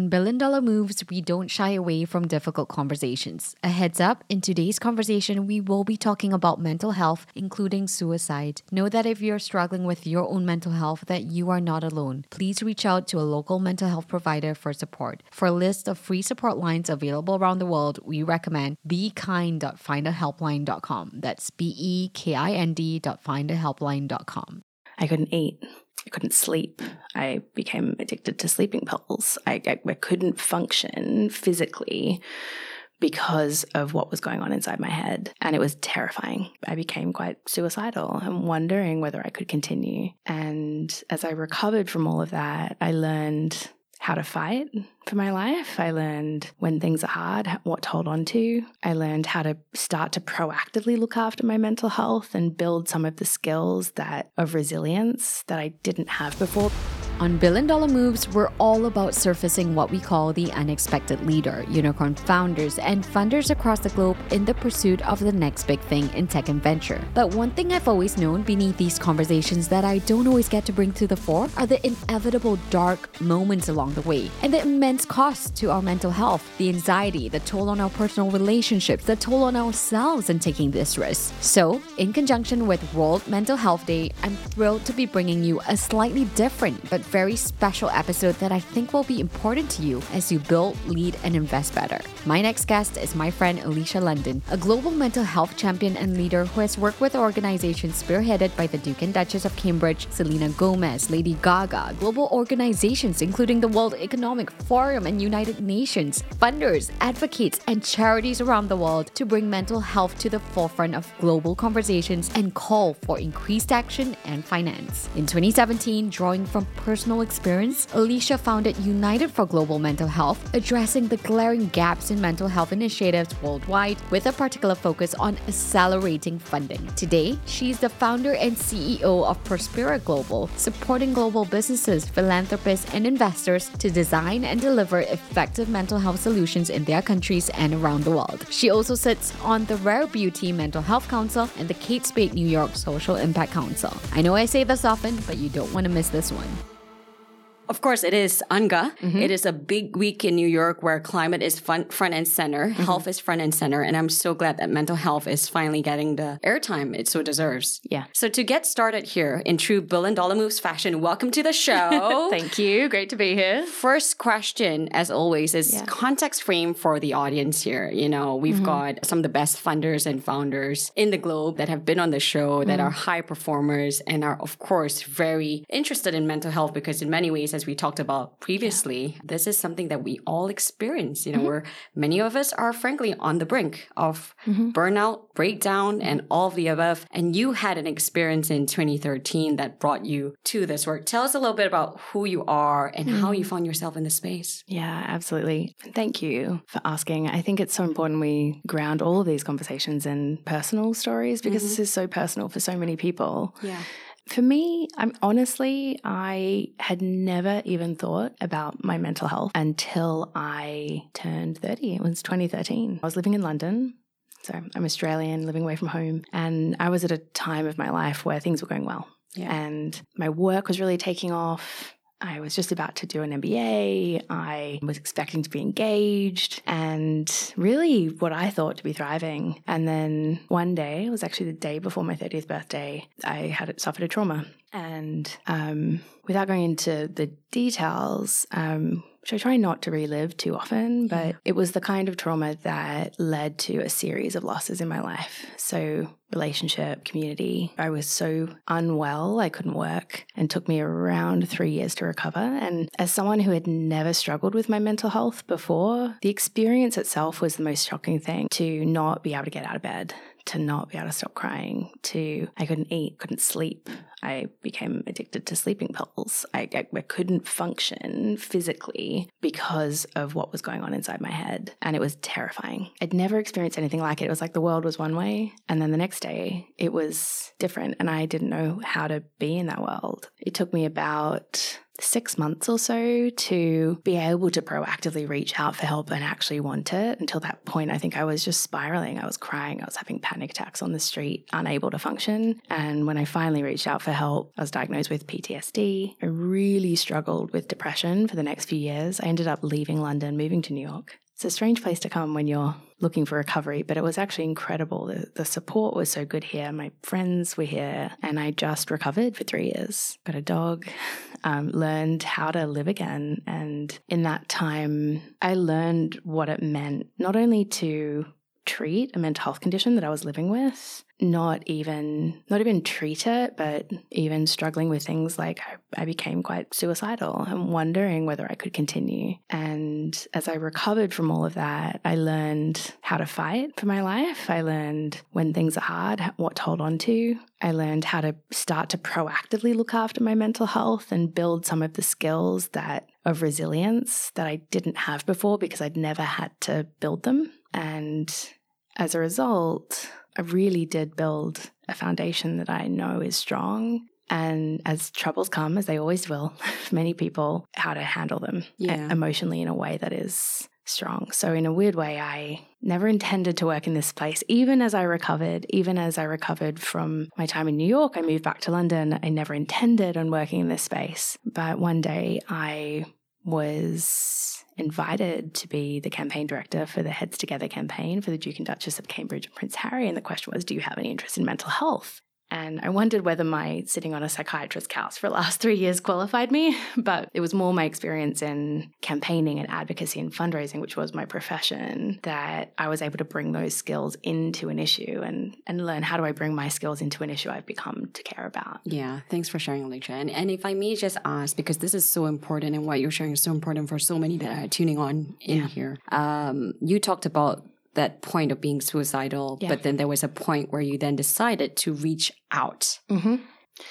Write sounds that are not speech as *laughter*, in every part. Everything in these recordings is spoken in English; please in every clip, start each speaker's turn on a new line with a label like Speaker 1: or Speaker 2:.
Speaker 1: On Billion Dollar Moves, we don't shy away from difficult conversations. A heads up, in today's conversation, we will be talking about mental health, including suicide. Know that if you're struggling with your own mental health, that you are not alone. Please reach out to a local mental health provider for support. For a list of free support lines available around the world, we recommend bekind.findahelpline.com. That's B E K I N D.findahelpline.com.
Speaker 2: I couldn't eat. I couldn't sleep. I became addicted to sleeping pills. I, I, I, couldn't function physically because of what was going on inside my head. And it was terrifying. I became quite suicidal and wondering whether I could continue. And as I recovered from all of that, I learned how to fight for my life. I learned when things are hard, what to hold on to. I learned how to start to proactively look after my mental health and build some of the skills that of resilience that I didn't have before.
Speaker 1: On Billion Dollar Moves, we're all about surfacing what we call the unexpected leader, unicorn founders, and funders across the globe in the pursuit of the next big thing in tech and venture. But one thing I've always known beneath these conversations that I don't always get to bring to the fore are the inevitable dark moments along the way and the immense cost to our mental health, the anxiety, the toll on our personal relationships, the toll on ourselves in taking this risk. So, in conjunction with World Mental Health Day, I'm thrilled to be bringing you a slightly different but very special episode that I think will be important to you as you build, lead, and invest better. My next guest is my friend Elisha London, a global mental health champion and leader who has worked with organizations spearheaded by the Duke and Duchess of Cambridge, Selena Gomez, Lady Gaga, global organizations including the World Economic Forum and United Nations, funders, advocates, and charities around the world to bring mental health to the forefront of global conversations and call for increased action and finance. In 2017, drawing from personal personal experience, Elisha founded United for Global Mental Health, addressing the glaring gaps in mental health initiatives worldwide with a particular focus on accelerating funding. Today, she's the founder and CEO of Prospera Global, supporting global businesses, philanthropists, and investors to design and deliver effective mental health solutions in their countries and around the world. She also sits on the Rare Beauty Mental Health Council and the Kate Spade New York Social Impact Council. I know I say this often, but you don't want to miss this one.
Speaker 3: Of course, it is UNGA. Mm-hmm. It is a big week in New York where climate is front, front and center, mm-hmm. health is front and center. And I'm so glad that mental health is finally getting the airtime it so deserves.
Speaker 2: Yeah.
Speaker 3: So to get started here in true billion dollar moves fashion, welcome to the show. *laughs*
Speaker 2: Thank you. Great to be here.
Speaker 3: First question, as always, is yeah. context frame for the audience here. You know, we've mm-hmm. got some of the best funders and founders in the globe that have been on the show that mm-hmm. are high performers and are, of course, very interested in mental health because in many ways, as we talked about previously, this is something that we all experience, you know, mm-hmm. where many of us are frankly on the brink of mm-hmm. burnout, breakdown, and all of the above. And you had an experience in 2013 that brought you to this work. Tell us a little bit about who you are and mm-hmm. how you mm-hmm. found yourself in this space.
Speaker 2: Yeah, absolutely. Thank you for asking. I think it's so important we ground all of these conversations in personal stories because this mm-hmm. is so personal for so many people.
Speaker 3: Yeah.
Speaker 2: For me, I'm honestly, I had never even thought about my mental health until I turned 30. It was 2013. I was living in London. So I'm Australian, living away from home. And I was at a time of my life where things were going well. Yeah. And my work was really taking off. I was just about to do an MBA. I was expecting to be engaged and really what I thought to be thriving. And then one day, it was actually the day before my 30th birthday, I had suffered a trauma. And um, without going into the details, um, which I try not to relive too often, but yeah. it was the kind of trauma that led to a series of losses in my life. So, relationship, community. I was so unwell, I couldn't work, and took me around three years to recover. And as someone who had never struggled with my mental health before, the experience itself was the most shocking thing to not be able to get out of bed to not be able to stop crying, to I couldn't eat, couldn't sleep. I became addicted to sleeping pills. I, I, I, couldn't function physically because of what was going on inside my head. And it was terrifying. I'd never experienced anything like it. It was like the world was one way. And then the next day, it was different. And I didn't know how to be in that world. It took me about six months or so to be able to proactively reach out for help and actually want it. Until that point, I think I was just spiraling. I was crying. I was having panic attacks on the street, unable to function. And when I finally reached out for help, I was diagnosed with PTSD. I really struggled with depression for the next few years. I ended up leaving London, moving to New York. It's a strange place to come when you're looking for recovery, but it was actually incredible. The, the, support was so good here. My friends were here, and I just recovered for three years. Got a dog, *laughs* um, learned how to live again. And in that time, I learned what it meant not only to treat a mental health condition that I was living with, not even not even treat it, but even struggling with things like I, I became quite suicidal and wondering whether I could continue. And as I recovered from all of that, I learned how to fight for my life. I learned when things are hard, what to hold on to. I learned how to start to proactively look after my mental health and build some of the skills that of resilience that I didn't have before because I'd never had to build them. And as a result, I really did build a foundation that I know is strong. And as troubles come, as they always will, for *laughs* many people, how to handle them yeah. emotionally in a way that is strong. So, in a weird way, I never intended to work in this place. Even as I recovered, even as I recovered from my time in New York, I moved back to London. I never intended on working in this space. But one day I was invited to be the campaign director for the Heads Together campaign for the Duke and Duchess of Cambridge and Prince Harry. And the question was, do you have any interest in mental health? And I wondered whether my sitting on a psychiatrist's couch for the last three years qualified me, *laughs* but it was more my experience in campaigning and advocacy and fundraising, which was my profession, that I was able to bring those skills into an issue and, and learn how do I bring my skills into an issue I've become to care about.
Speaker 3: Yeah, thanks for sharing, Elisha. And, and if I may just ask, because this is so important and what you're sharing is so important for so many that are tuning on in yeah. here. Um, you talked about that point of being suicidal, yeah. but then there was a point where you then decided to reach out. Mm-hmm.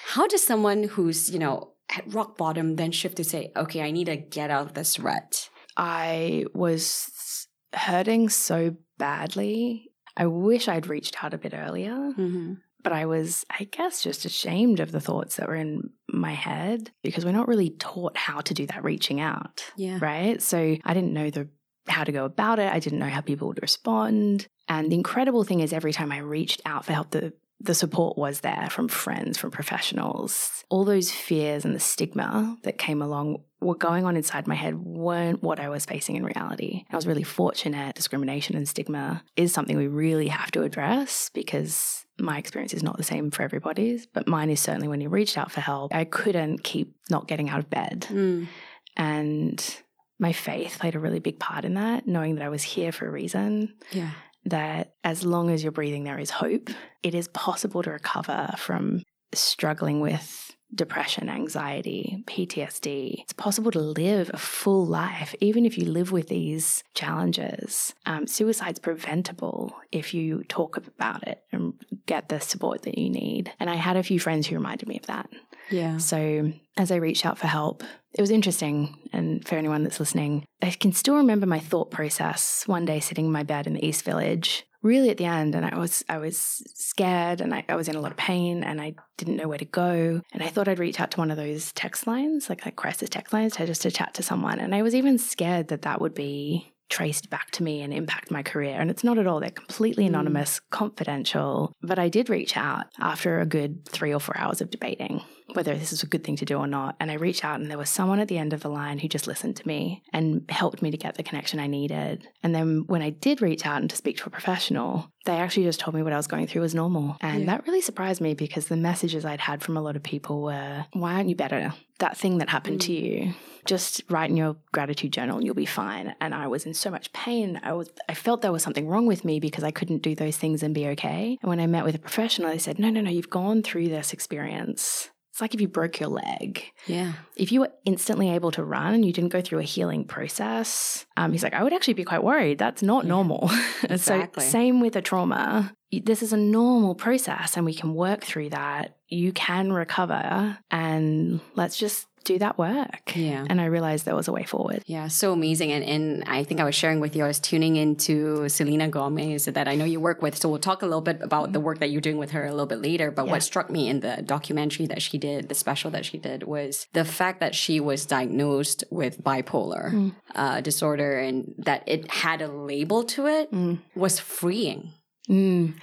Speaker 3: How does someone who's, you know, at rock bottom then shift to say, okay, I need to get out of this rut?
Speaker 2: I was hurting so badly. I wish I'd reached out a bit earlier. Mm-hmm. But I was, I guess, just ashamed of the thoughts that were in my head because we're not really taught how to do that reaching out.
Speaker 3: Yeah.
Speaker 2: Right. So I didn't know the how to go about it. I didn't know how people would respond. And the incredible thing is, every time I reached out for help, the the support was there from friends, from professionals. All those fears and the stigma that came along were going on inside my head weren't what I was facing in reality. I was really fortunate. Discrimination and stigma is something we really have to address because my experience is not the same for everybody's, but mine is certainly when you reached out for help, I couldn't keep not getting out of bed. Mm. And my faith played a really big part in that, knowing that I was here for a reason.
Speaker 3: Yeah.
Speaker 2: That as long as you're breathing, there is hope. It is possible to recover from struggling with depression, anxiety, PTSD. It's possible to live a full life, even if you live with these challenges. Um, suicide's preventable if you talk about it and get the support that you need. And I had a few friends who reminded me of that.
Speaker 3: Yeah.
Speaker 2: So as I reached out for help, it was interesting. And for anyone that's listening, I can still remember my thought process one day sitting in my bed in the East Village really at the end and I was I was scared and I, I, was in a lot of pain and I didn't know where to go. And I thought I'd reach out to one of those text lines, like like crisis text lines, to just to chat to someone. And I was even scared that that would be traced back to me and impact my career. And it's not at all. They're completely hmm. anonymous, mm. confidential. But I did reach out after a good three or four hours of debating whether this is a good thing to do or not. And I reached out, and there was someone at the end of the line who just listened to me and helped me to get the connection I needed. And then when I did reach out and to speak to a professional, they actually just told me what I was going through was normal. And yeah. that really surprised me because the messages I'd had from a lot of people were, why aren't you better? That thing that happened mm. to you, just write in your gratitude journal and you'll be fine. And I was in so much pain. I was I felt there was something wrong with me because I couldn't do those things and be okay. And when I met with a professional, they said, no, no, no, you've gone through this experience it's like if you broke your leg.
Speaker 3: Yeah.
Speaker 2: If you were instantly able to run and you didn't go through a healing process, um, he's like, I would actually be quite worried. That's not yeah. normal. *laughs* Exactly. so, same with a trauma. This is a normal process and we can work through that. You can recover and let's just do that work.
Speaker 3: Yeah.
Speaker 2: And I realized there was a way forward.
Speaker 3: Yeah, so amazing. And, and I think I was sharing with you, I was tuning into Selena Gomez that I know you work with. So we'll talk a little bit about the work that you're doing with her a little bit later. But
Speaker 2: Yeah.
Speaker 3: what struck me in the documentary that she did, the special that she did, was the fact that she was diagnosed with bipolar uh, disorder and that it had a label to it was freeing.
Speaker 2: Mm.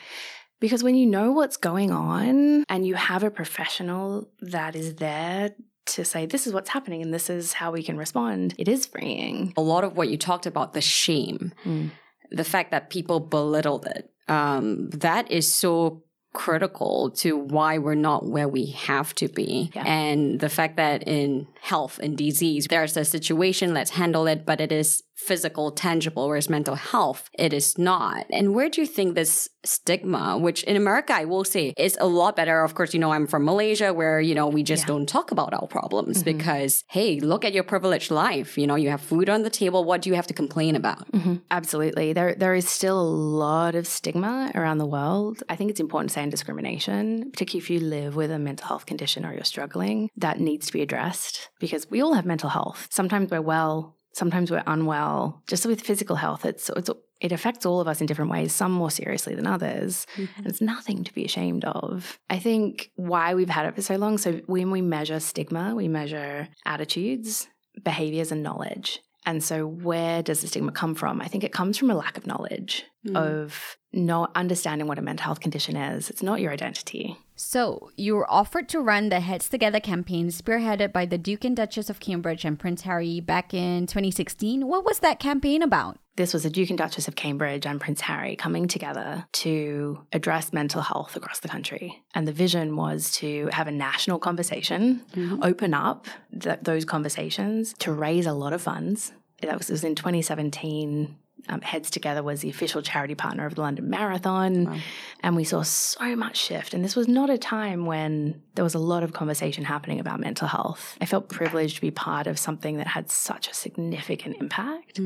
Speaker 2: Because when you know what's going on and you have a professional that is there to say, this is what's happening and this is how we can respond, it is freeing.
Speaker 3: a lot of what you talked about the shame
Speaker 2: Mm.
Speaker 3: the fact that people belittled it um, that is so critical to why we're not where we have to be
Speaker 2: Yeah.
Speaker 3: and the fact that in health and disease there's a situation let's handle it but it is physical tangible whereas mental health it is not and where do you think this stigma which in america i will say is a lot better of course you know i'm from malaysia where you know we just
Speaker 2: Yeah.
Speaker 3: don't talk about our problems
Speaker 2: Mhm.
Speaker 3: because hey look at your privileged life you know you have food on the table what do you have to complain about
Speaker 2: Mhm. Absolutely. There, there is still a lot of stigma around the world. I think it's important to say in discrimination, particularly if you live with a mental health condition or you're struggling, that needs to be addressed because we all have mental health. Sometimes we're well, sometimes we're unwell. Just with physical health, it's, it's it affects all of us in different ways, some more seriously than others. Mm-hmm. And it's nothing to be ashamed of. I think why we've had it for so long. So when we measure stigma, we measure attitudes, behaviors, and knowledge. And so, where does the stigma come from? I think it comes from a lack of knowledge
Speaker 3: Mm.
Speaker 2: of not understanding what a mental health condition is. It's not your identity.
Speaker 1: So, you were offered to run the Heads Together campaign spearheaded by the Duke and Duchess of Cambridge and Prince Harry back in 2016. What was that campaign about?
Speaker 2: This was the Duke and Duchess of Cambridge and Prince Harry coming together to address mental health across the country. And the vision was to have a national conversation, mm-hmm. open up th- those conversations to raise a lot of funds. That was, it was in 2017. Um, Heads Together was the official charity partner of the London Marathon.
Speaker 3: Wow.
Speaker 2: And we saw so much shift. And this was not a time when there was a lot of conversation happening about mental health. I felt privileged to be part of something that had such a significant impact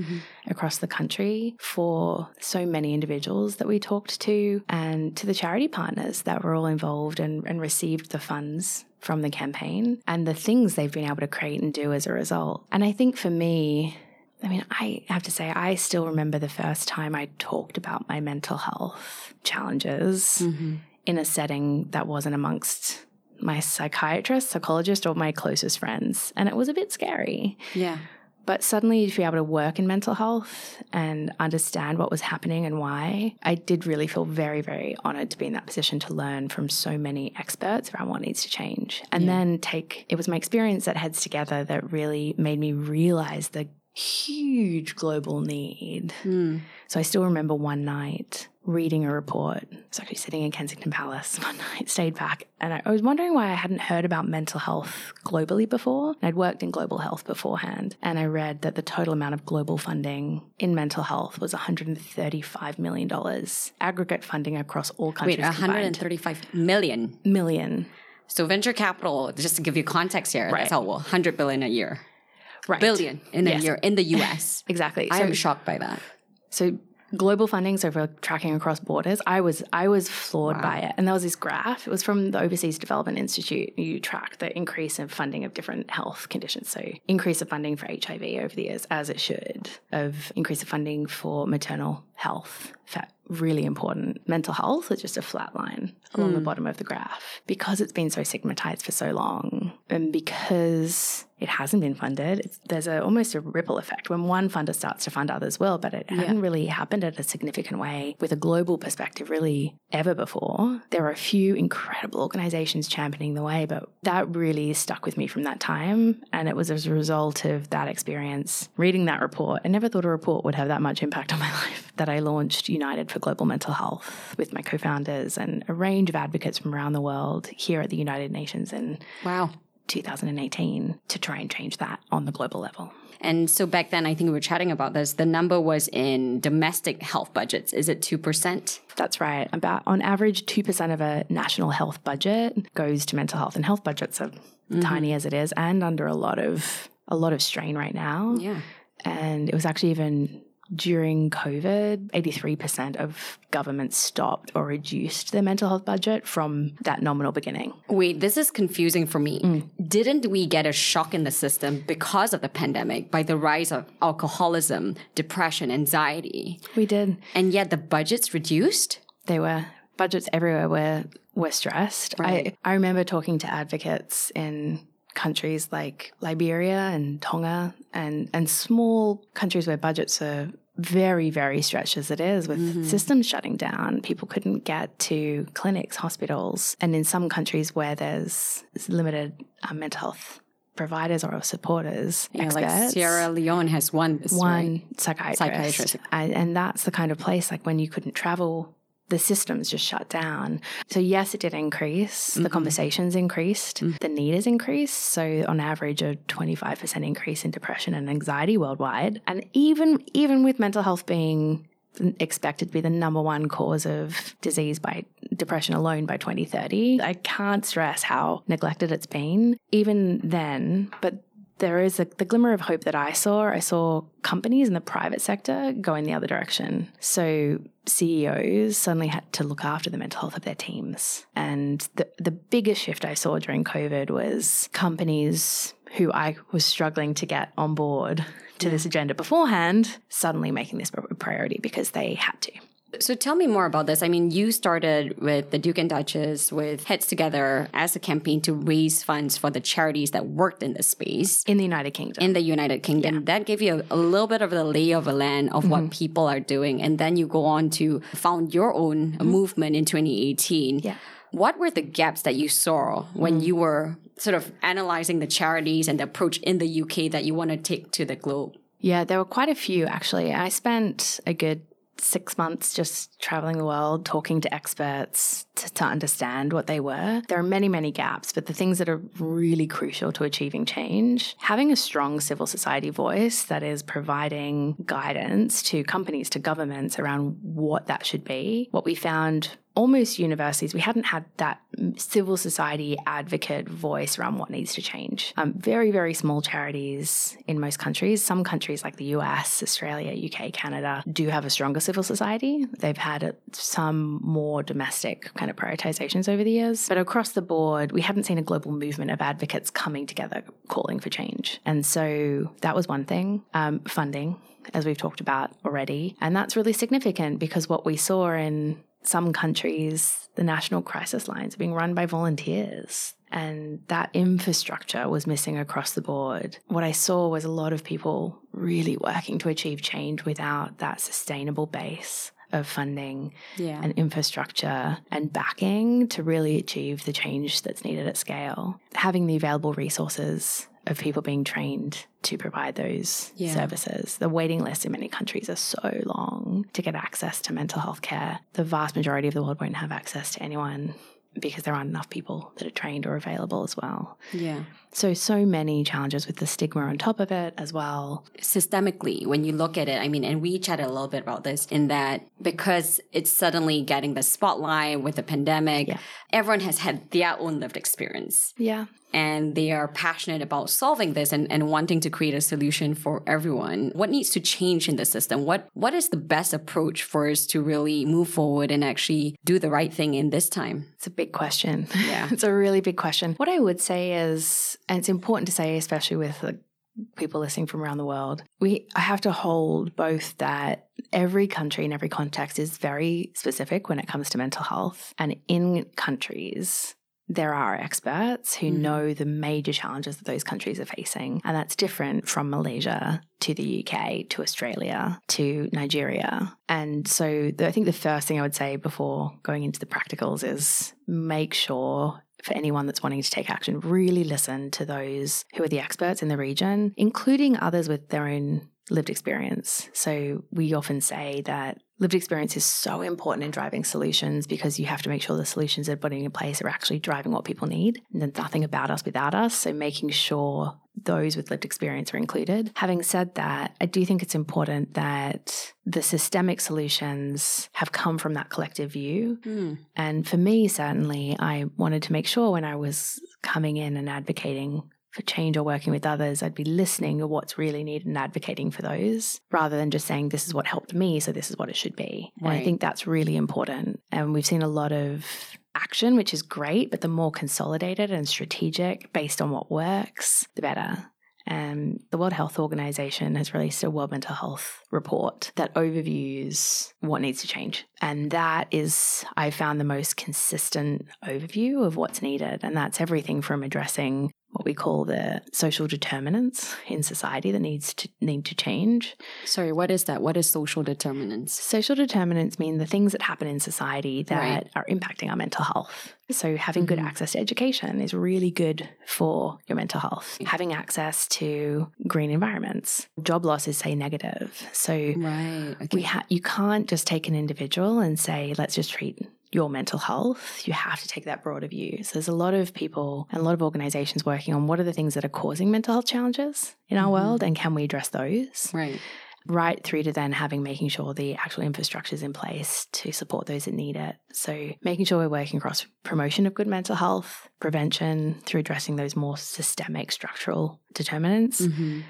Speaker 2: across the country for so many individuals that we talked to and to the charity partners that were all involved and, and received the funds from the campaign and the things they've been able to create and do as a result. And I think for me, I mean, I have to say, I still remember the first time I talked about my mental health challenges mm-hmm. in a setting that wasn't amongst my psychiatrist, psychologist, or my closest friends. And it was a bit scary.
Speaker 3: yeah
Speaker 2: But suddenly, to be able to work in mental health and understand what was happening and why, I did really feel very, very honored to be in that position to learn from so many experts around what needs to change. And then take it was my experience at Heads Together that really made me realize the huge global need. Hmm. So I still remember one night reading a report. I was actually sitting in Kensington Palace *laughs* one night, stayed back, and I, was wondering why I hadn't heard about mental health globally before. I'd worked in global health beforehand, and I read that the total amount of global funding in mental health was $135 million, aggregate funding across all countries.
Speaker 3: wait
Speaker 2: combined.
Speaker 3: 135 million
Speaker 2: million.
Speaker 3: so venture capital just to give you context here
Speaker 2: Right.
Speaker 3: that's how well 100 billion a year
Speaker 2: Right.
Speaker 3: billion in a year in the us *laughs*
Speaker 2: Exactly.
Speaker 3: i
Speaker 2: So-
Speaker 3: am shocked by that
Speaker 2: So global funding, so for tracking across borders, I was I was floored by it. And there was this graph. It was from the Overseas Development Institute. You track the increase in funding of different health conditions. So increase of funding for HIV over the years, as it should, of increase of funding for maternal health. fa- Really important. Mental health is just a flat line along the hmm. bottom of the graph because it's been so stigmatized for so long, and because it hasn't been funded. It's, there's a, almost a ripple effect when one funder starts to fund others well, but it hadn't really happened at a significant way with a global perspective really ever before. There are a few incredible organizations championing the way, but that really stuck with me from that time. And it was as a result of that experience, reading that report. I never thought a report would have that much impact *laughs* on my life that I launched United for Global Mental Health with my co founders and a range of advocates from around the world here at the United Nations in
Speaker 3: wow
Speaker 2: 2018 to try and change that on the global level.
Speaker 3: and so back then i think we were chatting about this the number was in domestic health budgets is it 2%
Speaker 2: That's right. About on average, 2% of a national health budget goes to mental health and health budgets are mm-hmm. tiny as it is and under a lot of a lot of strain right now.
Speaker 3: yeah
Speaker 2: And it was actually even during COVID, 83% of governments stopped or reduced their mental health budget from that nominal beginning.
Speaker 3: Wait, this is confusing for me. Mm. Didn't we get a shock in the system because of the pandemic by the rise of alcoholism, depression, anxiety?
Speaker 2: We did.
Speaker 3: And yet the budgets reduced?
Speaker 2: They were. Budgets everywhere were, were stressed. Right. I, I remember talking to advocates in countries like Liberia and Tonga and, and small countries where budgets are very, very stretched as it is with mm-hmm. systems shutting down. People couldn't get to clinics, hospitals. And in some countries where there's limited um, mental health providers or supporters,
Speaker 3: yeah, experts, like Sierra Leone has one
Speaker 2: one right? psychiatrist, psychiatrist. and that's the kind of place like when you couldn't travel the systems just shut down. So, yes, it did increase. Mm-hmm. The conversations increased. Mm-hmm. The need has increased. So, on average, a 25% increase in depression and anxiety worldwide. And even, even with mental health being expected to be the number one cause of disease by depression alone by 2030. I can't stress how neglected it's been even then, but there is a, the glimmer of hope that I saw. I saw companies in the private sector going the other direction. So CEOs suddenly had to look after the mental health of their teams. And the, the biggest shift I saw during COVID was companies who I was struggling to get on board to this agenda beforehand suddenly making this a priority because they had to.
Speaker 3: So tell me more about this. I mean, you started with the Duke and Duchess with Heads Together as a campaign to raise funds for the charities that worked in this space.
Speaker 2: In the United Kingdom.
Speaker 3: In the United Kingdom. Yeah. That gave you a, a, little bit of the lay of the land of mm-hmm. what people are doing. And then you go on to found your own mm-hmm. movement in 2018.
Speaker 2: Yeah.
Speaker 3: What were the gaps that you saw when mm-hmm. you were sort of analyzing the charities and the approach in the UK that you want to take to the globe?
Speaker 2: Yeah, there were quite a few actually. I spent a good six months just traveling the world, talking to experts to, to, understand what they were. There are many, many gaps, but the things that are really crucial to achieving change, having a strong civil society voice that is providing guidance to companies, to governments around what that should be. What we found almost universities, we hadn't had that civil society advocate voice around what needs to change. Um, very, very small charities in most countries. Some countries like the US, Australia, UK, Canada do have a stronger civil society. They've had some more domestic kind of prioritizations over the years. But across the board, we hadn't seen a global movement of advocates coming together calling for change. And so that was one thing. Um, funding as we've talked about already. And that's really significant because what we saw in some countries, the national crisis lines are being run by volunteers. And that infrastructure was missing across the board. What I saw was a lot of people really working to achieve change without that sustainable base of funding
Speaker 3: yeah.
Speaker 2: and infrastructure and backing to really achieve the change that's needed at scale. Having the available resources of people being trained to provide those yeah. services. The waiting lists in many countries are so long to get access to mental health care. The vast majority of the world won't have access to anyone because there aren't enough people that are trained or available as well.
Speaker 3: Yeah.
Speaker 2: So, so many challenges with the stigma on top of it as well.
Speaker 3: Systemically, when you look at it, I mean, and we chatted a little bit about this in that because it's suddenly getting the spotlight with the pandemic, yeah. everyone has had their own lived experience.
Speaker 2: Yeah
Speaker 3: and they are passionate about solving this and, and wanting to create a solution for everyone. What needs to change in the system? What what is the best approach for us to really move forward and actually do the right thing in this time?
Speaker 2: It's a big question.
Speaker 3: Yeah. *laughs*
Speaker 2: it's a really big question. What I would say is, and it's important to say, especially with like, people listening from around the world, we I have to hold both that every country and every context is very specific when it comes to mental health. And in countries, there are experts who mm. know the major challenges that those countries are facing. And that's different from Malaysia to the UK to Australia to Nigeria. And so the, I think the first thing I would say before going into the practicals is make sure for anyone that's wanting to take action, really listen to those who are the experts in the region, including others with their own lived experience. So we often say that lived experience is so important in driving solutions because you have to make sure the solutions they're putting in place are actually driving what people need. And there's nothing about us without us. So making sure those with lived experience are included. Having said that, I do think it's important that the systemic solutions have come from that collective view. Mm. And for me, certainly, I wanted to make sure when I was coming in and advocating for change or working with others, I'd be listening to what's really needed and advocating for those rather than just saying, this is what helped me, so this is what it should be. Right. And I think that's really important. And we've seen a lot of action, which is great, but the more consolidated and strategic based on what works, the better. And um, the World Health Organization has released a World Mental Health report that overviews what needs to change. And that is, I found, the most consistent overview of what's needed. And that's everything from addressing what we call the social determinants in society that needs to need to change.
Speaker 3: Sorry, what is that? What is social determinants?
Speaker 2: Social determinants mean the things that happen in society that right. are impacting our mental health. So having mm-hmm. good access to education is really good for your mental health. Having access to green environments. Job loss is say negative. So right. okay. we ha- you can't just take an individual and say let's just treat your mental health, you have to take that broader view. So there's a lot of people and a lot of organizations working on what are the things that are causing mental health challenges in our mm-hmm. world and can we address those?
Speaker 3: Right.
Speaker 2: Right through to then having making sure the actual infrastructure is in place to support those that need it. So making sure we're working across promotion of good mental health, prevention through addressing those more systemic structural determinants. Mm-hmm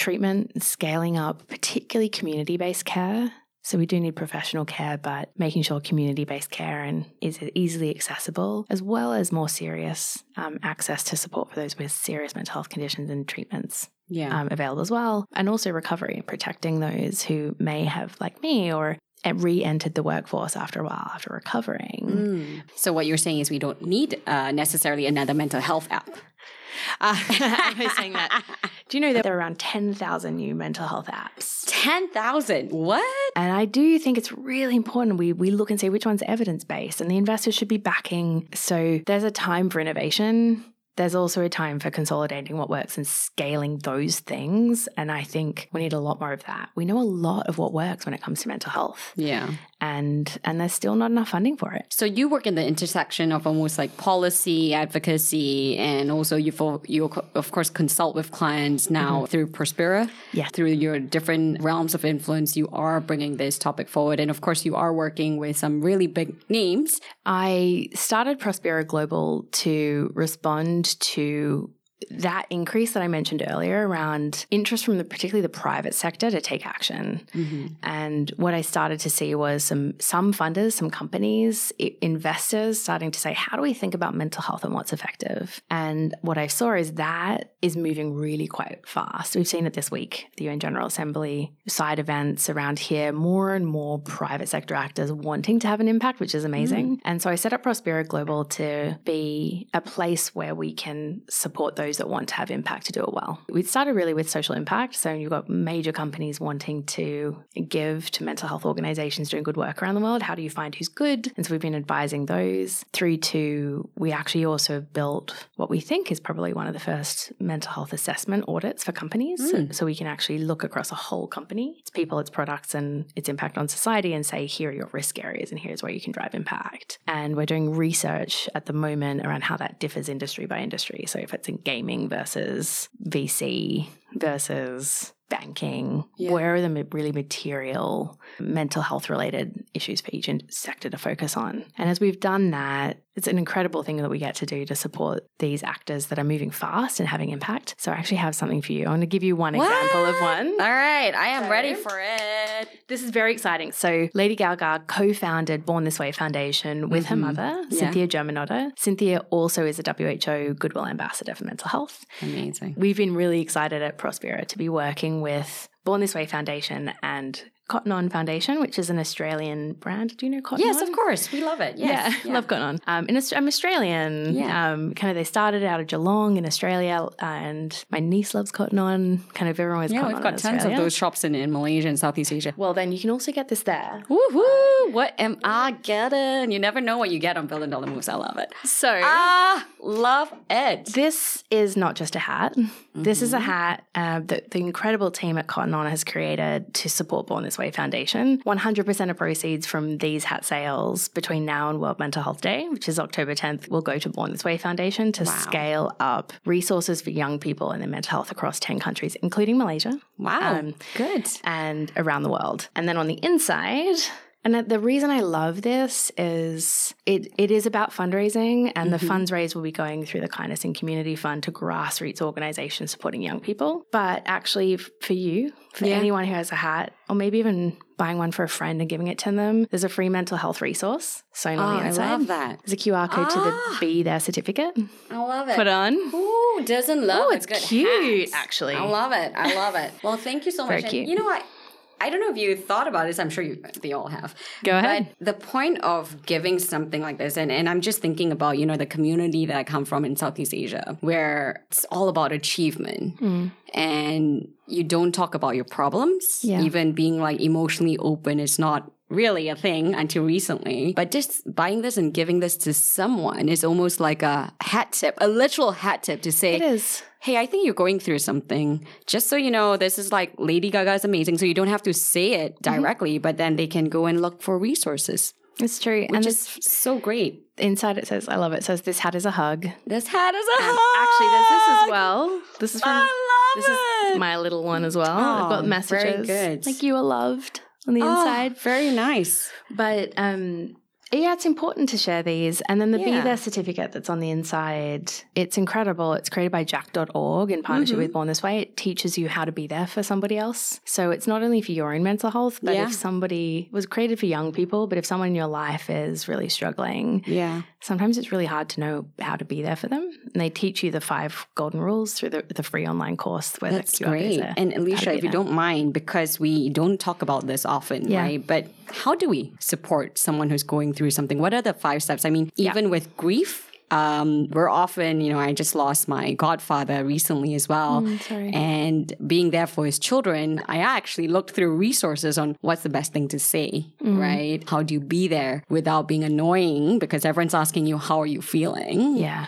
Speaker 2: treatment, scaling up, particularly community based care. So we do need professional care, but making sure community-based care and is easily accessible, as well as more serious um, access to support for those with serious mental health conditions and treatments. Yeah. Um, available as well, and also recovery, protecting those who may have, like me, or re-entered the workforce after a while after recovering.
Speaker 3: Mm. So what you're saying is we don't need uh, necessarily another mental health app. *laughs*
Speaker 2: Uh, *laughs* I was saying that. Do you know that there are around 10,000 new mental health apps?
Speaker 3: 10,000? What?
Speaker 2: And I do think it's really important we, we look and see which one's evidence based, and the investors should be backing. So there's a time for innovation there's also a time for consolidating what works and scaling those things. And I think we need a lot more of that. We know a lot of what works when it comes to mental health.
Speaker 3: Yeah.
Speaker 2: And and there's still not enough funding for it.
Speaker 3: So you work in the intersection of almost like policy, advocacy, and also you you of course consult with clients now mm-hmm. through Prospera.
Speaker 2: Yeah.
Speaker 3: Through your different realms of influence, you are bringing this topic forward, and of course you are working with some really big names.
Speaker 2: I started Prospera Global to respond to that increase that I mentioned earlier around interest from the particularly the private sector to take action. Mm-hmm. And what I started to see was some some funders, some companies, investors starting to say, how do we think about mental health and what's effective? And what I saw is that is moving really quite fast. We've seen it this week, the UN General Assembly side events around here, more and more private sector actors wanting to have an impact, which is amazing. Mm. And so I set up Prospera Global to be a place where we can support those those that want to have impact to do it well. We started really with social impact. So you've got major companies wanting to give to mental health organizations doing good work around the world. How do you find who's good? And so we've been advising those through to we actually also built what we think is probably one of the first mental health assessment audits for companies. Mm. So, so we can actually look across a whole company, its people, its products, and its impact on society and say, here are your risk areas and here's where you can drive impact. And we're doing research at the moment around how that differs industry by industry. So if it's in gaming versus VC versus banking? Yeah. Where are the really material mental health related issues for each sector to focus on? And as we've done that, it's an incredible thing that we get to do to support these actors that are moving fast and having impact. So I actually have something for you. I want to give you one what? example of one.
Speaker 3: All right, I am so, ready for it.
Speaker 2: This is very exciting. So Lady Gaga co-founded Born This Way Foundation with mm-hmm. her mother, yeah. Cynthia Germanotta. Cynthia also is a WHO Goodwill Ambassador for Mental Health.
Speaker 3: Amazing.
Speaker 2: We've been really excited at Prospera to be working with Born This Way Foundation and Cotton On Foundation, which is an Australian brand. Do you know Cotton
Speaker 3: yes,
Speaker 2: On?
Speaker 3: Yes, of course. We love it. Yes.
Speaker 2: Yeah, *laughs* yeah. love Cotton On. Um, in, I'm Australian. Yeah. Um, kind of, they started out of Geelong in Australia, and my niece loves Cotton On. Kind of everyone was
Speaker 3: yeah,
Speaker 2: Cotton
Speaker 3: we've got tons
Speaker 2: of
Speaker 3: those shops in, in Malaysia and Southeast Asia.
Speaker 2: Well, then you can also get this there.
Speaker 3: Woohoo! What am I getting? You never know what you get on Billion Dollar Moves. I love it.
Speaker 2: So,
Speaker 3: ah, love it.
Speaker 2: This is not just a hat. Mm-hmm. This is a mm-hmm. hat uh, that the incredible team at Cotton On has created to support Born This Way Foundation. 100% of proceeds from these hat sales between now and World Mental Health Day, which is October 10th, will go to Born This Way Foundation to wow. scale up resources for young people and their mental health across 10 countries, including Malaysia.
Speaker 3: Wow. Um, Good.
Speaker 2: And around the world. And then on the inside, And the reason I love this is it, it is about fundraising, and mm-hmm. the funds raised will be going through the Kindness and Community Fund to grassroots organizations supporting young people. But actually, for you, for yeah. anyone who has a hat, or maybe even buying one for a friend and giving it to them, there's a free mental health resource sewn oh, on the inside.
Speaker 3: I love that.
Speaker 2: There's a QR code ah. to the ah. Be There certificate.
Speaker 3: I love it.
Speaker 2: Put on.
Speaker 3: Ooh, doesn't love
Speaker 2: oh, it's cute, actually.
Speaker 3: I love it. I love it. Well, thank you so
Speaker 2: Very
Speaker 3: much.
Speaker 2: Cute.
Speaker 3: And you know what? I don't know if you thought about this. I'm sure you they all have.
Speaker 2: Go ahead.
Speaker 3: But the point of giving something like this, and, and I'm just thinking about, you know, the community that I come from in Southeast Asia, where it's all about achievement. Mm. And you don't talk about your problems. Yeah. Even being like emotionally open is not really a thing until recently. But just buying this and giving this to someone is almost like a hat tip, a literal hat tip to say,
Speaker 2: It is.
Speaker 3: Hey, I think you're going through something. Just so you know, this is like Lady Gaga is amazing. So you don't have to say it mm-hmm. directly, mm-hmm. but then they can go and look for resources.
Speaker 2: It's true.
Speaker 3: Which and is so great.
Speaker 2: Inside it says, I love it. it says, This hat is a hug.
Speaker 3: This hat is a
Speaker 2: and
Speaker 3: hug.
Speaker 2: Actually, there's this as well. This is from.
Speaker 3: I love
Speaker 2: this
Speaker 3: it.
Speaker 2: is my little one as well. Oh, I've got messages.
Speaker 3: Very good.
Speaker 2: Like you are loved on the
Speaker 3: oh,
Speaker 2: inside.
Speaker 3: Very nice.
Speaker 2: But um, yeah, it's important to share these. And then the yeah. Be There certificate that's on the inside, it's incredible. It's created by jack.org in partnership mm-hmm. with Born This Way. It teaches you how to be there for somebody else. So it's not only for your own mental health, but yeah. if somebody was created for young people, but if someone in your life is really struggling,
Speaker 3: yeah,
Speaker 2: sometimes it's really hard to know how to be there for them. And they teach you the five golden rules through the, the free online course
Speaker 3: where that's great. And Elisha, if you don't mind, because we don't talk about this often, yeah. right? But how do we support someone who's going through something? What are the five steps? I mean, even yeah. with grief, um, we're often, you know, I just lost my godfather recently as well.
Speaker 2: Mm,
Speaker 3: and being there for his children, I actually looked through resources on what's the best thing to say, mm. right? How do you be there without being annoying because everyone's asking you, how are you feeling?
Speaker 2: Yeah.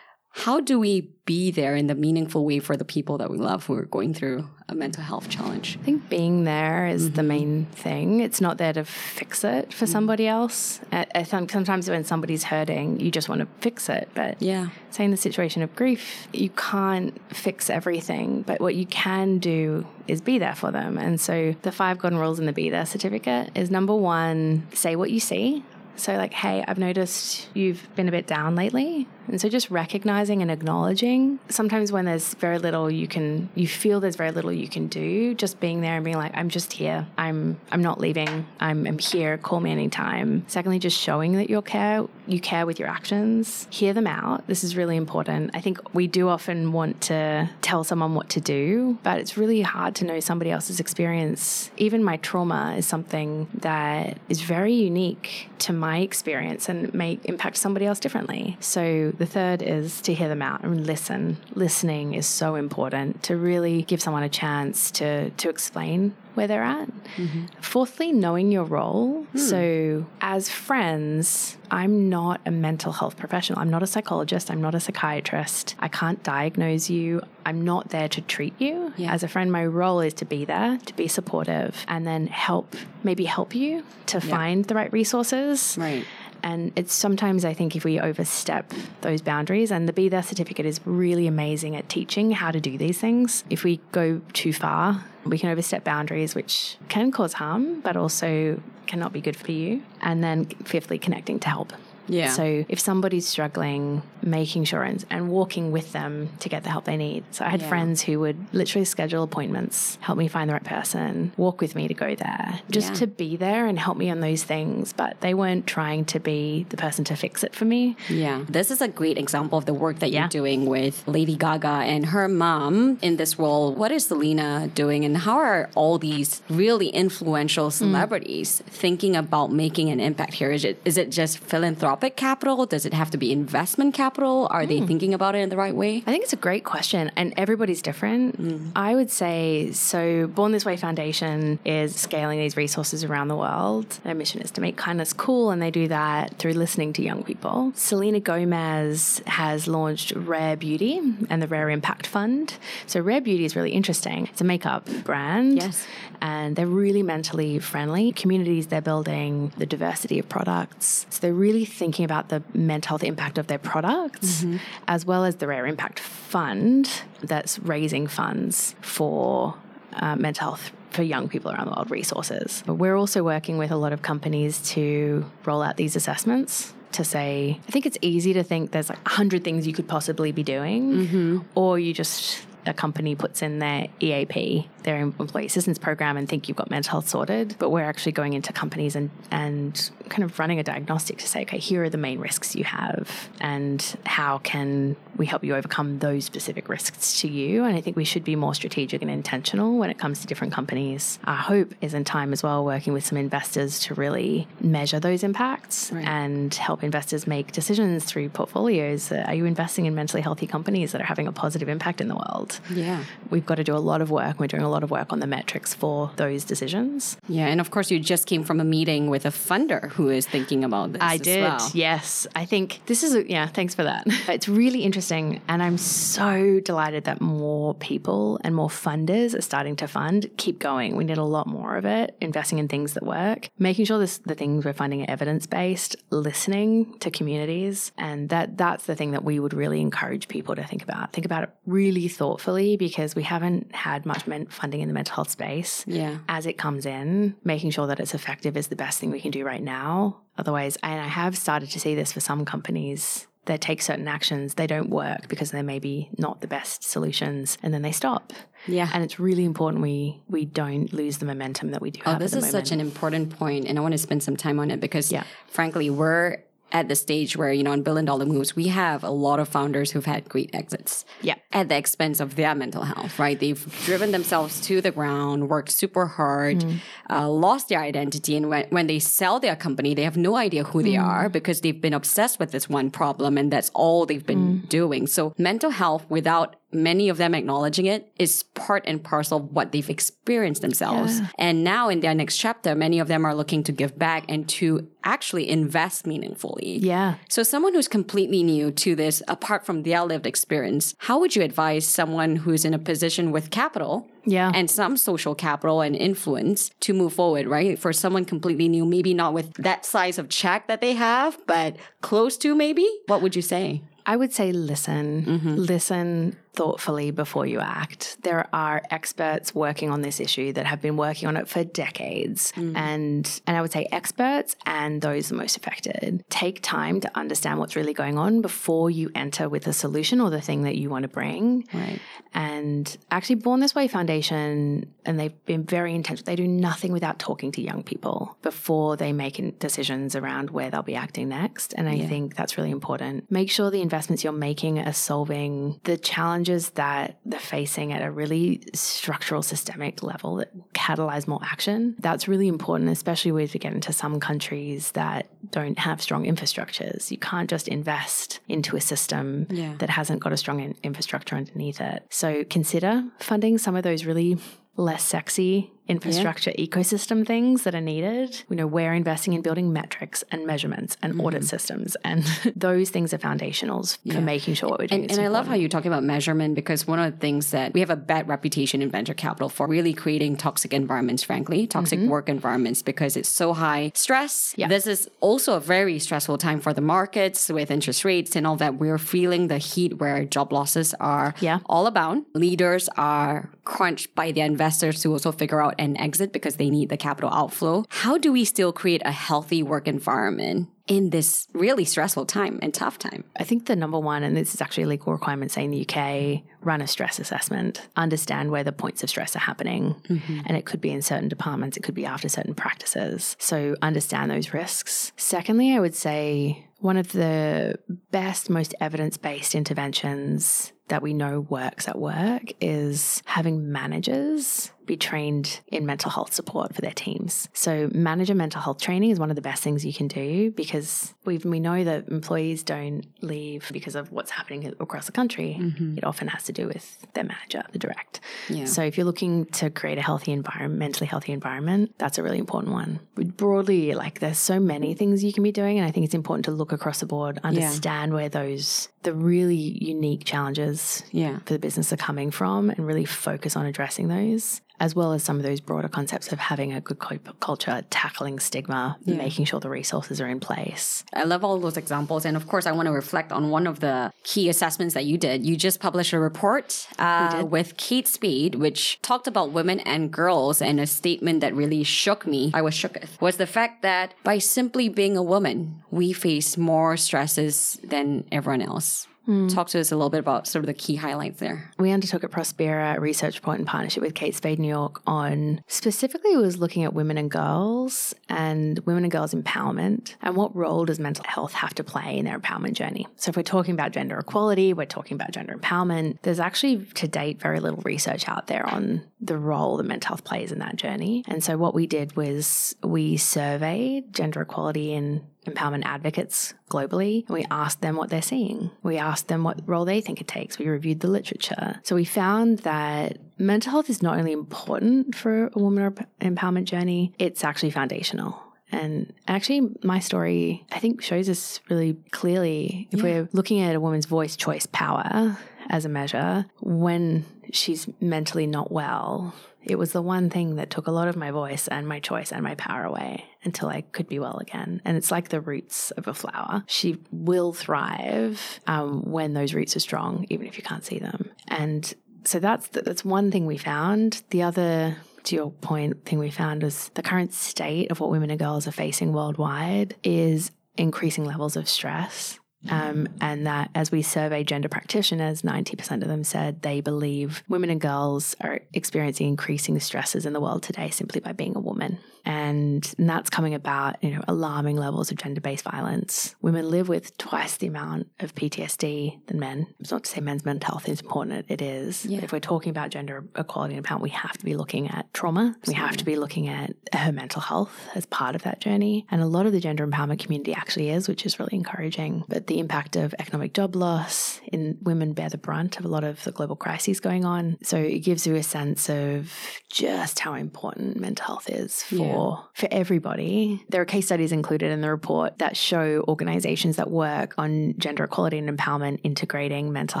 Speaker 3: How do we be there in the meaningful way for the people that we love who are going through a mental health challenge?
Speaker 2: I think being there is mm-hmm. the main thing. It's not there to fix it for mm-hmm. somebody else. I, I, think sometimes when somebody's hurting, you just want to fix it. But
Speaker 3: yeah,
Speaker 2: say in the situation of grief, you can't fix everything. But what you can do is be there for them. And so the five golden rules in the Be There certificate is number one, say what you see. So, like, hey, I've noticed you've been a bit down lately. And so just recognizing and acknowledging. Sometimes when there's very little you can you feel there's very little you can do, just being there and being like, I'm just here. I'm I'm not leaving. I'm, I'm here. Call me anytime. Secondly, just showing that you care you care with your actions. Hear them out. This is really important. I think we do often want to tell someone what to do, but it's really hard to know somebody else's experience. Even my trauma is something that is very unique to my experience and may impact somebody else differently. So the third is to hear them out and listen. Listening is so important to really give someone a chance to, to explain where they're at. Mm-hmm. Fourthly, knowing your role. Hmm. So, as friends, I'm not a mental health professional. I'm not a psychologist. I'm not a psychiatrist. I can't diagnose you. I'm not there to treat you. Yeah. As a friend, my role is to be there, to be supportive, and then help, maybe help you to yeah. find the right resources.
Speaker 3: Right.
Speaker 2: And it's sometimes I think if we overstep those boundaries, and the Be There certificate is really amazing at teaching how to do these things. If we go too far, we can overstep boundaries, which can cause harm, but also cannot be good for you. And then, fifthly, connecting to help.
Speaker 3: Yeah.
Speaker 2: So if somebody's struggling, making sure and, and walking with them to get the help they need. So I had yeah. friends who would literally schedule appointments, help me find the right person, walk with me to go there, just yeah. to be there and help me on those things. But they weren't trying to be the person to fix it for me.
Speaker 3: Yeah. This is a great example of the work that yeah. you're doing with Lady Gaga and her mom in this role. What is Selena doing and how are all these really influential mm. celebrities mm. thinking about making an impact here? Is it, is it just philanthropic capital? Does it have to be investment capital? Are mm. they hmm. thinking about it in the right way?
Speaker 2: I think it's a great question, and everybody's different. Mm. I would say so. Born This Way Foundation is scaling these resources around the world. Their mission is to make kindness cool, and they do that through listening to young people. Selena Gomez has launched Rare Beauty and the Rare Impact Fund. So, Rare Beauty is really interesting. It's a makeup brand.
Speaker 3: Yes.
Speaker 2: And they're really mentally friendly. Communities they're building, the diversity of products. So, they're really thinking about the mental health impact of their products, mm-hmm. as well as the Rare Impact Fund that's raising funds for uh, mental health for young people around the world resources. But we're also working with a lot of companies to roll out these assessments to say, I think it's easy to think there's like 100 things you could possibly be doing, mm-hmm. or you just a company puts in their EAP, their employee assistance program, and think you've got mental health sorted. But we're actually going into companies and, and kind of running a diagnostic to say, okay, here are the main risks you have, and how can we help you overcome those specific risks to you? And I think we should be more strategic and intentional when it comes to different companies. Our hope is in time as well, working with some investors to really measure those impacts right. and help investors make decisions through portfolios. Are you investing in mentally healthy companies that are having a positive impact in the world?
Speaker 3: Yeah.
Speaker 2: We've got to do a lot of work. We're doing a lot of work on the metrics for those decisions.
Speaker 3: Yeah. And of course, you just came from a meeting with a funder who is thinking about this.
Speaker 2: I did.
Speaker 3: Well.
Speaker 2: Yes. I think this is, a, yeah, thanks for that. *laughs* It's really interesting. And I'm so delighted that more people and more funders are starting to fund. Keep going. We need a lot more of it, investing in things that work, making sure this, the things we're finding are evidence based, listening to communities. And that that's the thing that we would really encourage people to think about. Think about it really thoughtfully because we haven't had much funding in the mental health space.
Speaker 3: Yeah.
Speaker 2: As it comes in, making sure that it's effective is the best thing we can do right now. Otherwise, and I have started to see this for some companies that take certain actions, they don't work because they're maybe not the best solutions and then they stop.
Speaker 3: Yeah.
Speaker 2: And it's really important we we don't lose the momentum that we do
Speaker 3: oh,
Speaker 2: have.
Speaker 3: this is
Speaker 2: moment.
Speaker 3: such an important point and I want to spend some time on it because yeah. frankly we're at the stage where, you know, on billion dollar moves, we have a lot of founders who've had great exits.
Speaker 2: Yeah.
Speaker 3: At the expense of their mental health, right? They've driven themselves to the ground, worked super hard, mm. uh, lost their identity. And when, when they sell their company, they have no idea who they mm. are because they've been obsessed with this one problem and that's all they've been mm. doing. So mental health without many of them acknowledging it is part and parcel of what they've experienced themselves. Yeah. And now in their next chapter, many of them are looking to give back and to actually invest meaningfully.
Speaker 2: Yeah.
Speaker 3: So someone who's completely new to this, apart from their lived experience, how would you advise someone who's in a position with capital
Speaker 2: yeah.
Speaker 3: and some social capital and influence to move forward, right? For someone completely new, maybe not with that size of check that they have, but close to maybe, what would you say?
Speaker 2: I would say listen. Mm-hmm. Listen thoughtfully before you act. There are experts working on this issue that have been working on it for decades. Mm. And and I would say experts and those most affected take time to understand what's really going on before you enter with a solution or the thing that you want to bring.
Speaker 3: Right.
Speaker 2: And actually Born This Way Foundation and they've been very intentional. They do nothing without talking to young people before they make decisions around where they'll be acting next. And I yeah. think that's really important. Make sure the investments you're making are solving the challenges challenges that they're facing at a really structural, systemic level that catalyze more action. That's really important, especially when we get into some countries that don't have strong infrastructures. You can't just invest into a system yeah. that hasn't got a strong in- infrastructure underneath it. So consider funding some of those really less sexy infrastructure yeah. ecosystem things that are needed. You know, we're investing in building metrics and measurements and mm-hmm. audit systems, and *laughs* those things are foundationals yeah. for making sure what we're doing.
Speaker 3: And, and I love how you talk about measurement because one of the things that we have a bad reputation in venture capital for really creating toxic environments, frankly, toxic mm-hmm. work environments because it's so high stress. Yeah. This is also a very stressful time for the markets with interest rates and all that. We're feeling the heat where job losses are
Speaker 2: yeah.
Speaker 3: all about. Leaders are crunched by the investors to also figure out and exit because they need the capital outflow. How do we still create a healthy work environment in this really stressful time and tough time?
Speaker 2: I think the number one, and this is actually a legal requirement, say in the UK, run a stress assessment, understand where the points of stress are happening. Mm-hmm. And it could be in certain departments, it could be after certain practices. So understand those risks. Secondly, I would say one of the best, most evidence based interventions that we know works at work is having managers be trained in mental health support for their teams. So, manager mental health training is one of the best things you can do because we we know that employees don't leave because of what's happening across the country. Mm-hmm. It often has to do with their manager, the direct. Yeah. So, if you're looking to create a healthy environment, mentally healthy environment, that's a really important one. Broadly, like there's so many things you can be doing, and I think it's important to look across the board, understand yeah. where those the really unique challenges
Speaker 3: yeah.
Speaker 2: for the business are coming from, and really focus on addressing those as well as some of those broader concepts of having a good culture, tackling stigma, yeah. making sure the resources are in place.
Speaker 3: I love all those examples. And of course, I want to reflect on one of the key assessments that you did. You just published a report uh, with Kate Spade, which talked about women and girls, and a statement that really shook me. I was shooketh was the fact that by simply being a woman, we face more stresses than everyone else. Mm. Talk to us a little bit about sort of the key highlights there.
Speaker 2: We undertook at Prospira a research point in partnership with Kate Spade New York on specifically was looking at women and girls and women and girls empowerment and what role does mental health have to play in their empowerment journey. So if we're talking about gender equality, we're talking about gender empowerment. There's actually to date very little research out there on the role that mental health plays in that journey. And so what we did was we surveyed gender equality in empowerment advocates globally and we asked them what they're seeing. We asked them what role they think it takes. We reviewed the literature. So we found that mental health is not only important for a woman empowerment journey, it's actually foundational. And actually, my story, I think, shows us really clearly if yeah. we're looking at a woman's voice, choice, power as a measure, when she's mentally not well, it was the one thing that took a lot of my voice and my choice and my power away until I could be well again. And it's like the roots of a flower. She will thrive um, when those roots are strong, even if you can't see them. And so that's the, that's one thing we found. The other to your point thing we found was the current state of what women and girls are facing worldwide is increasing levels of stress um, and that as we survey gender practitioners, 90% of them said they believe women and girls are experiencing increasing stresses in the world today simply by being a woman. And, that's coming about, you know, alarming levels of gender-based violence. Women live with twice the amount of PTSD than men. It's not to say men's mental health is important, it is. Yeah. But if we're talking about gender equality and empowerment, we have to be looking at trauma. We have to be looking at her mental health as part of that journey. And a lot of the gender empowerment community actually is, which is really encouraging. But the impact of economic job loss in women bear the brunt of a lot of the global crises going on. So it gives you a sense of just how important mental health is for yeah. for everybody. There are case studies included in the report that show organizations that work on gender equality and empowerment integrating mental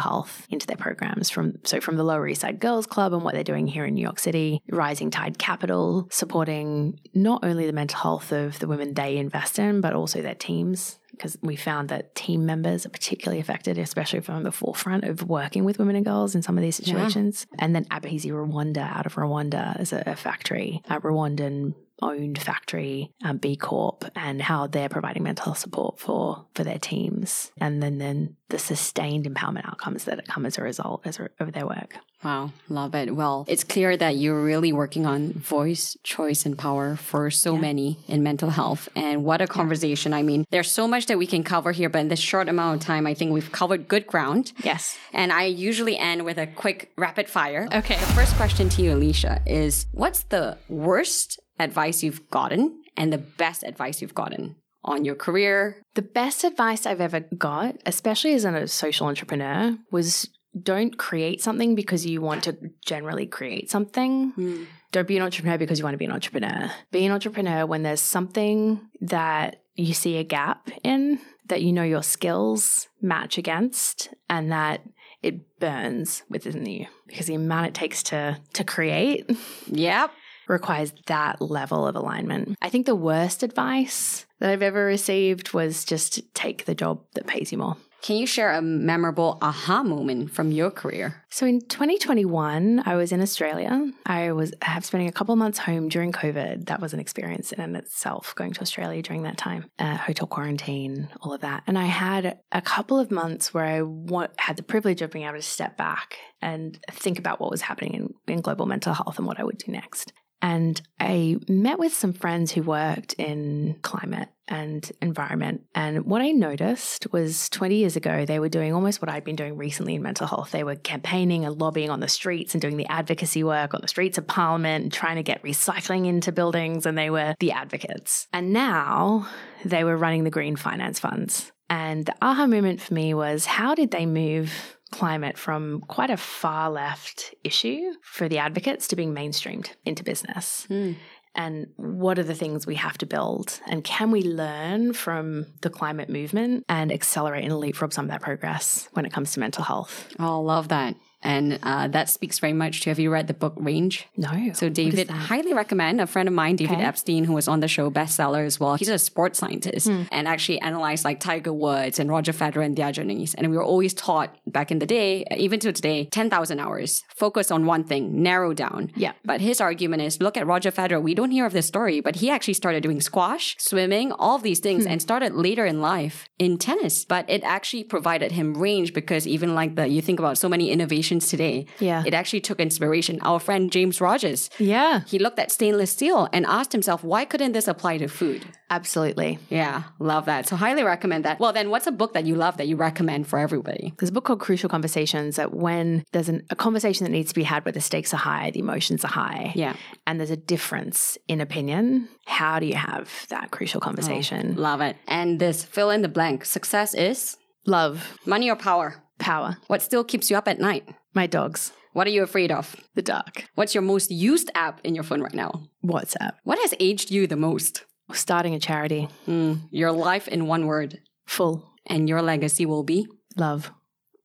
Speaker 2: health into their programs from so from the Lower East Side Girls Club and what they're doing here in New York City, Rising Tide Capital supporting not only the mental health of the women they invest in but also their teams because we found that team members are particularly affected, especially from the forefront of working with women and girls in some of these situations. Yeah. And then Abahizi Rwanda out of Rwanda is a, factory, a Rwandan owned factory, um, B Corp, and how they're providing mental health support for for their teams, and then then the sustained empowerment outcomes that come as a result as a, of their work.
Speaker 3: Wow, love it. Well, it's clear that you're really working on voice, choice, and power for so yeah. many in mental health. And what a conversation. Yeah. I mean, there's so much that we can cover here, but in this short amount of time, I think we've covered good ground.
Speaker 2: Yes.
Speaker 3: And I usually end with a quick rapid fire.
Speaker 2: Okay.
Speaker 3: The first question to you, Elisha, is what's the worst advice you've gotten and the best advice you've gotten on your career?
Speaker 2: The best advice I've ever got, especially as a social entrepreneur, was don't create something because you want to generally create something. Mm. Don't be an entrepreneur because you want to be an entrepreneur. Be an entrepreneur when there's something that you see a gap in that you know your skills match against and that it burns within you because the amount it takes to to create.
Speaker 3: Yep
Speaker 2: requires that level of alignment. I think the worst advice that I've ever received was just take the job that pays you more.
Speaker 3: Can you share a memorable aha moment from your career?
Speaker 2: So in 2021, I was in Australia. I was have spending a couple months home during COVID. That was an experience in itself, going to Australia during that time, uh, hotel quarantine, all of that. And I had a couple of months where I had the privilege of being able to step back and think about what was happening in, in global mental health and what I would do next. And I met with some friends who worked in climate and environment. And what I noticed was 20 years ago, they were doing almost what I'd been doing recently in mental health. They were campaigning and lobbying on the streets and doing the advocacy work on the streets of Parliament and trying to get recycling into buildings. And they were the advocates. And now they were running the green finance funds. And the aha moment for me was how did they move climate from quite a far left issue for the advocates to being mainstreamed into business. Mm. And what are the things we have to build? And can we learn from the climate movement and accelerate and leapfrog some of that progress when it comes to mental health?
Speaker 3: Oh, love that. And uh, that speaks very much to have you read the book Range?
Speaker 2: No.
Speaker 3: So, David, highly recommend. A friend of mine, David okay. Epstein, who was on the show, bestseller as well. He's a sports scientist hmm. and actually analyzed like Tiger Woods and Roger Federer and their journeys. And we were always taught back in the day, even to today, 10,000 hours, focus on one thing, narrow down.
Speaker 2: Yeah.
Speaker 3: But his argument is look at Roger Federer. We don't hear of this story, but he actually started doing squash, swimming, all of these things, hmm. and started later in life in tennis. But it actually provided him range because even like the, you think about so many innovations today.
Speaker 2: Yeah yeah.
Speaker 3: It actually took inspiration. Our friend James Rogers.
Speaker 2: Yeah.
Speaker 3: He looked at stainless steel and asked himself, why couldn't this apply to food?
Speaker 2: Absolutely.
Speaker 3: Yeah, love that. So highly recommend that. Well, then what's a book that you love that you recommend for everybody?
Speaker 2: There's a book called Crucial Conversations that when there's an, a conversation that needs to be had where the stakes are high, the emotions are high.
Speaker 3: Yeah.
Speaker 2: And there's a difference in opinion. How do you have that crucial oh, conversation?
Speaker 3: Oh, love it. And this fill in the blank. Success is
Speaker 2: love.
Speaker 3: Money or power?
Speaker 2: Power.
Speaker 3: What still keeps you up at night?
Speaker 2: My dogs.
Speaker 3: What are you afraid of?
Speaker 2: The dark.
Speaker 3: What's your most used app in your phone right now?
Speaker 2: WhatsApp.
Speaker 3: What has aged you the most?
Speaker 2: Starting a charity.
Speaker 3: Mm, your life in one word.
Speaker 2: Full.
Speaker 3: And your legacy will be?
Speaker 2: Love.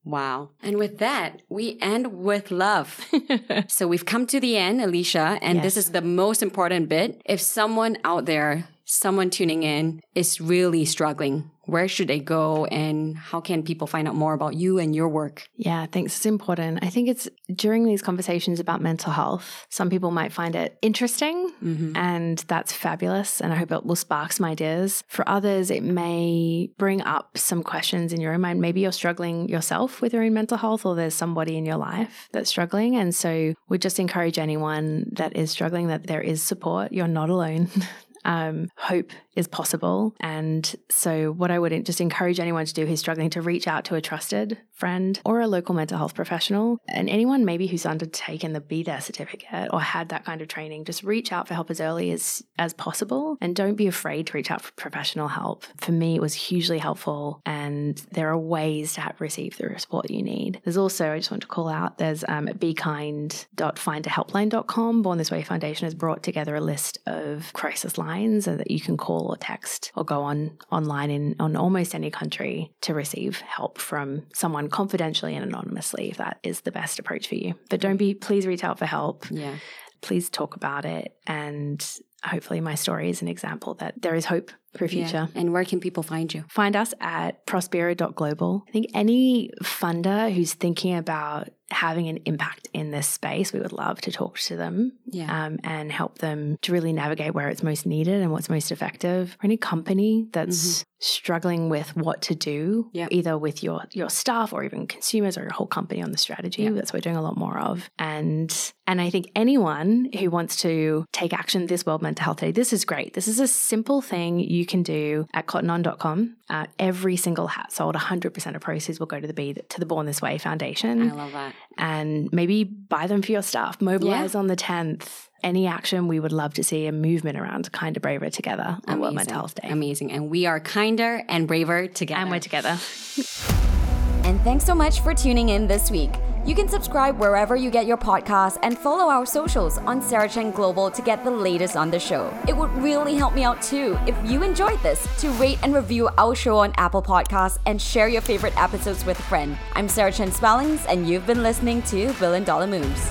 Speaker 3: Wow. And with that, we end with love. *laughs* so we've come to the end, Elisha, and yes. this is the most important bit. If someone out there, someone tuning in, is really struggling where should they go and how can people find out more about you and your work?
Speaker 2: Yeah, thanks. It's important. I think it's during these conversations about mental health, some people might find it interesting mm-hmm. and that's fabulous. And I hope it will spark some ideas. For others, it may bring up some questions in your own mind. Maybe you're struggling yourself with your own mental health or there's somebody in your life that's struggling. And so we just encourage anyone that is struggling that there is support. You're not alone. *laughs* um, hope is possible. And so, what I would just encourage anyone to do who's struggling to reach out to a trusted friend or a local mental health professional, and anyone maybe who's undertaken the Be There certificate or had that kind of training, just reach out for help as early as as possible, and don't be afraid to reach out for professional help. For me, it was hugely helpful, and there are ways to have, receive the support you need. There's also, I just want to call out, there's um, bekind.findahelpline.com. Born This Way Foundation has brought together a list of crisis lines that you can call or text or go on online in on almost any country to receive help from someone confidentially and anonymously if that is the best approach for you. But don't be please reach out for help.
Speaker 3: Yeah.
Speaker 2: Please talk about it and hopefully my story is an example that there is hope for future.
Speaker 3: Yeah. And where can people find you?
Speaker 2: Find us at prospira.global. I think any funder who's thinking about having an impact in this space, we would love to talk to them
Speaker 3: yeah.
Speaker 2: um, and help them to really navigate where it's most needed and what's most effective. For any company that's mm-hmm. struggling with what to do,
Speaker 3: yeah.
Speaker 2: either with your your staff or even consumers or your whole company on the strategy, yeah. that's what we're doing a lot more of. And and I think anyone who wants to take action this World Mental Health Day, this is great. This is a simple thing you can do at cottonon.com. Uh, every single hat sold, 100% of proceeds will go to the Be to the Born This Way Foundation.
Speaker 3: I love that
Speaker 2: and maybe buy them for your staff. Mobilize yeah. on the 10th. Any action, we would love to see a movement around kinder, braver together on World Mental Health Day.
Speaker 3: Amazing. And we are kinder and braver together.
Speaker 2: And we're together.
Speaker 1: and thanks so much for tuning in this week. You can subscribe wherever you get your podcasts and follow our socials on Sarah Chen Global to get the latest on the show. It would really help me out too if you enjoyed this to rate and review our show on Apple Podcasts and share your favorite episodes with a friend. I'm Sarah Chen Spellings, and you've been listening to Billion Dollar Moves.